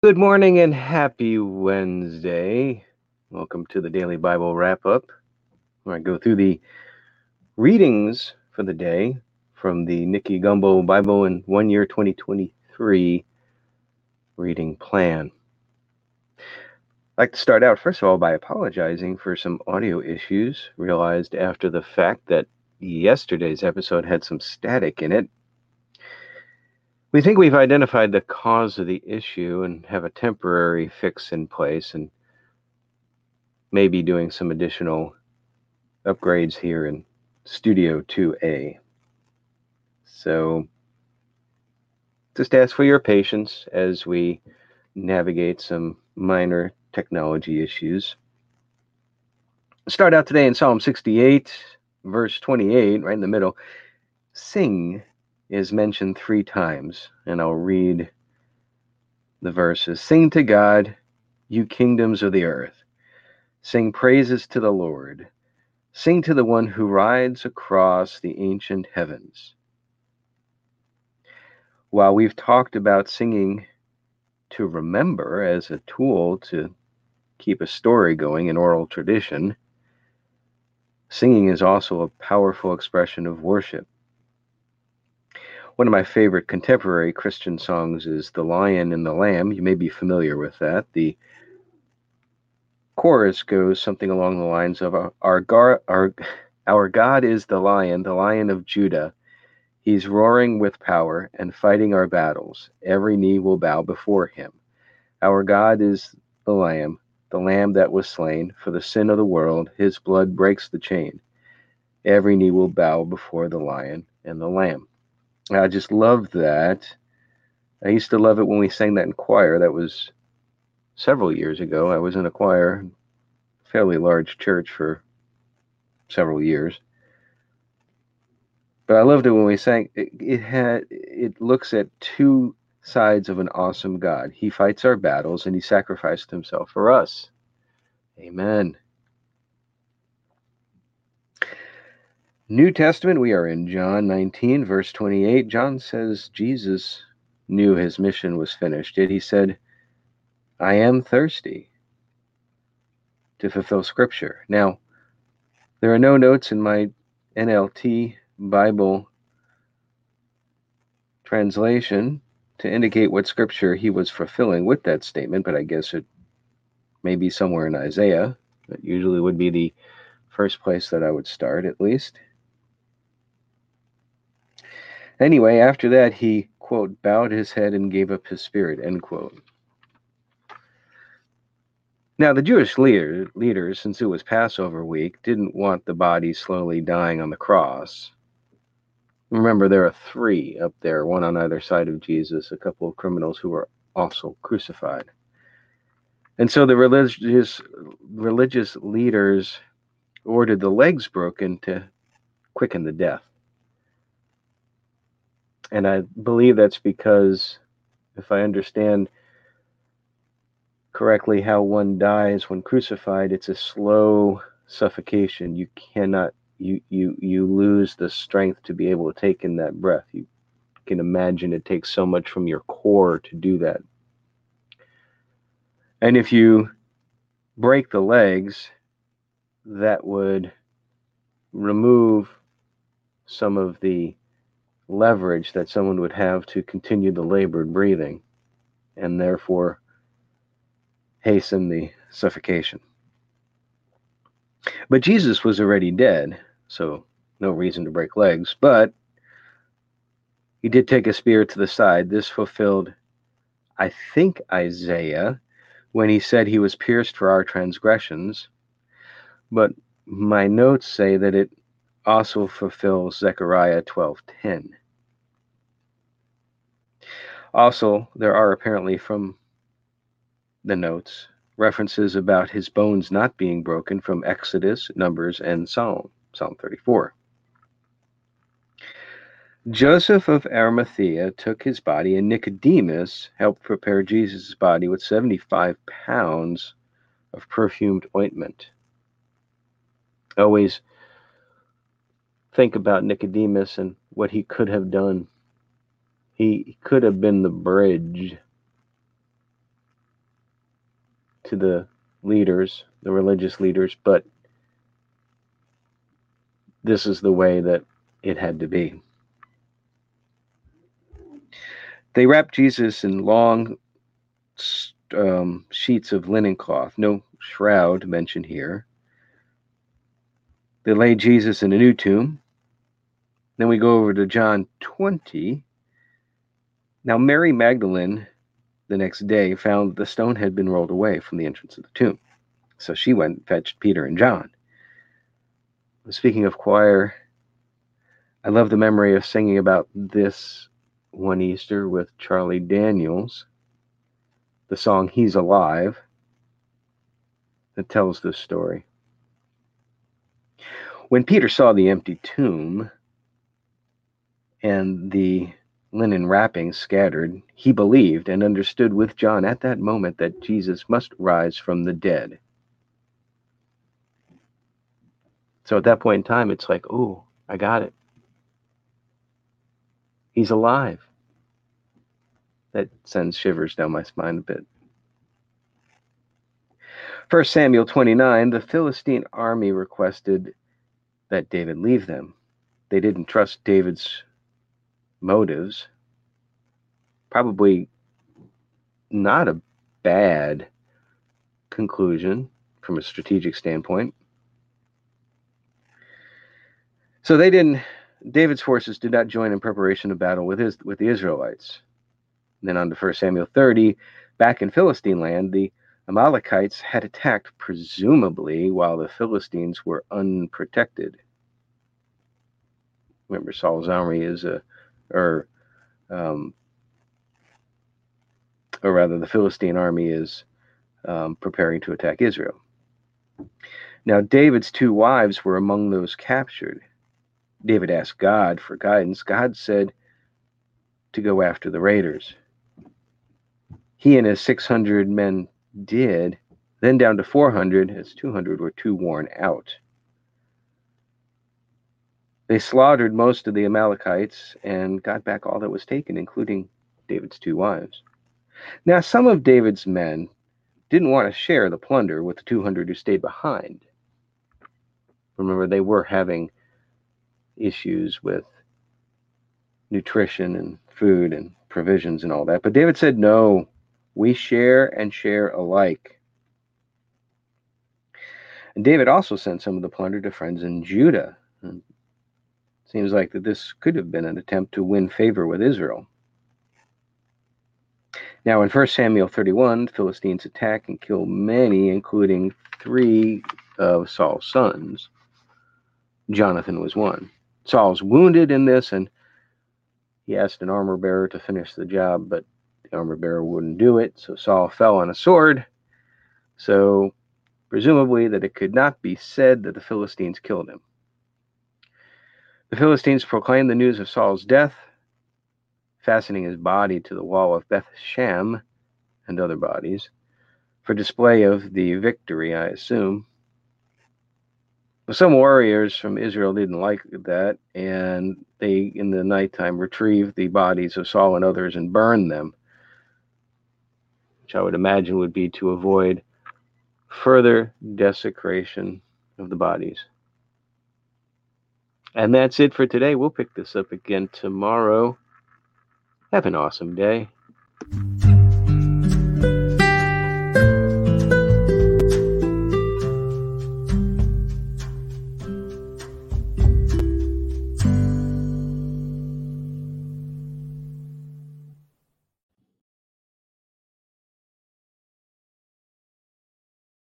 Good morning and happy Wednesday. Welcome to the Daily Bible Wrap Up, where I go through the readings for the day from the Nicky Gumbel Bible in One Year 2023 reading plan. I'd like to start out, first of all, by apologizing for some audio issues. Realized after the fact that yesterday's episode had some static in it. We think we've identified the cause of the issue and have a temporary fix in place and maybe doing some additional upgrades here in Studio 2A. So just ask for your patience as we navigate some minor technology issues. Start out today in Psalm 68, verse 28, right in the middle. Sing is mentioned three times, and I'll read the verses. Sing to God, you kingdoms of the earth. Sing praises to the Lord. Sing to the one who rides across the ancient heavens. While we've talked about singing to remember as a tool to keep a story going in oral tradition, singing is also a powerful expression of worship. One of my favorite contemporary Christian songs is The Lion and the Lamb. You may be familiar with that. The chorus goes something along the lines of our, gar, our, our God is the lion, the lion of Judah. He's roaring with power and fighting our battles. Every knee will bow before him. Our God is the lamb, the lamb that was slain for the sin of the world. His blood breaks the chain. Every knee will bow before the lion and the lamb. I just love that. I used to love it when we sang that in choir. That was several years ago. I was in a choir, fairly large church for several years. But I loved it when we sang. It, it had it looks at two sides of an awesome God. He fights our battles and he sacrificed himself for us. Amen. New Testament, we are in John 19, verse 28. John says Jesus knew his mission was finished. Yet he said, I am thirsty to fulfill Scripture. Now, there are no notes in my NLT Bible translation to indicate what Scripture he was fulfilling with that statement, but I guess it may be somewhere in Isaiah. That usually would be the first place that I would start, at least. Anyway, after that, he, quote, bowed his head and gave up his spirit, end quote. Now, the Jewish leader, leaders, since it was Passover week, didn't want the body slowly dying on the cross. Remember, there are three up there, one on either side of Jesus, a couple of criminals who were also crucified. And so the religious religious leaders ordered the legs broken to quicken the death. And I believe that's because, if I understand correctly, how one dies when crucified, it's a slow suffocation. You cannot, you, you, you lose the strength to be able to take in that breath. You can imagine it takes so much from your core to do that. And if you break the legs, that would remove some of the leverage that someone would have to continue the labored breathing and therefore hasten the suffocation. But Jesus was already dead, so no reason to break legs, but he did take a spear to the side. This fulfilled, I think, Isaiah when he said he was pierced for our transgressions, but my notes say that it also fulfills Zechariah 12:10. Also, there are apparently from the notes references about his bones not being broken from Exodus, Numbers, and Psalm, Psalm 34. Joseph of Arimathea took his body, and Nicodemus helped prepare Jesus' body with 75 pounds of perfumed ointment. Always think about Nicodemus and what he could have done. He could have been the bridge to the leaders, the religious leaders, but this is the way that it had to be. They wrapped Jesus in long um, sheets of linen cloth, no shroud mentioned here. They laid Jesus in a new tomb. Then we go over to John 20. Now, Mary Magdalene, the next day, found the stone had been rolled away from the entrance of the tomb. So she went and fetched Peter and John. Speaking of choir, I love the memory of singing about this one Easter with Charlie Daniels, the song He's Alive, that tells this story. When Peter saw the empty tomb and the linen wrappings scattered, he believed and understood with John at that moment that Jesus must rise from the dead. So at that point in time, it's like, oh, I got it. He's alive. That sends shivers down my spine a bit. 1 Samuel 29, the Philistine army requested that David leave them. They didn't trust David's motives. Probably not a bad conclusion from a strategic standpoint. So they didn't David's forces did not join in preparation of battle with his with the Israelites. And then on to 1 Samuel 30, back in Philistine land, the Amalekites had attacked, presumably while the Philistines were unprotected. Remember, Saul's army is a, or, um, or rather, the Philistine army is um, preparing to attack Israel. Now, David's two wives were among those captured. David asked God for guidance. God said to go after the raiders. He and his 600 men did, then down to 400, as 200 were too worn out. They slaughtered most of the Amalekites and got back all that was taken, including David's two wives. Now, some of David's men didn't want to share the plunder with the 200 who stayed behind. Remember, they were having issues with nutrition and food and provisions and all that. But David said, no, we share and share alike. And David also sent some of the plunder to friends in Judah. And seems like that this could have been an attempt to win favor with Israel. Now, in 1 Samuel 31, the Philistines attack and kill many, including three of Saul's sons. Jonathan was one. Saul's wounded in this, and he asked an armor bearer to finish the job, but the armor bearer wouldn't do it. So Saul fell on a sword. So, presumably, that it could not be said that the Philistines killed him. The Philistines proclaimed the news of Saul's death, fastening his body to the wall of Beth Shan and other bodies for display of the victory, I assume. But Some warriors from Israel didn't like that, and they, in the nighttime, retrieved the bodies of Saul and others and burned them, which I would imagine would be to avoid further desecration of the bodies. And that's it for today. We'll pick this up again tomorrow. Have an awesome day.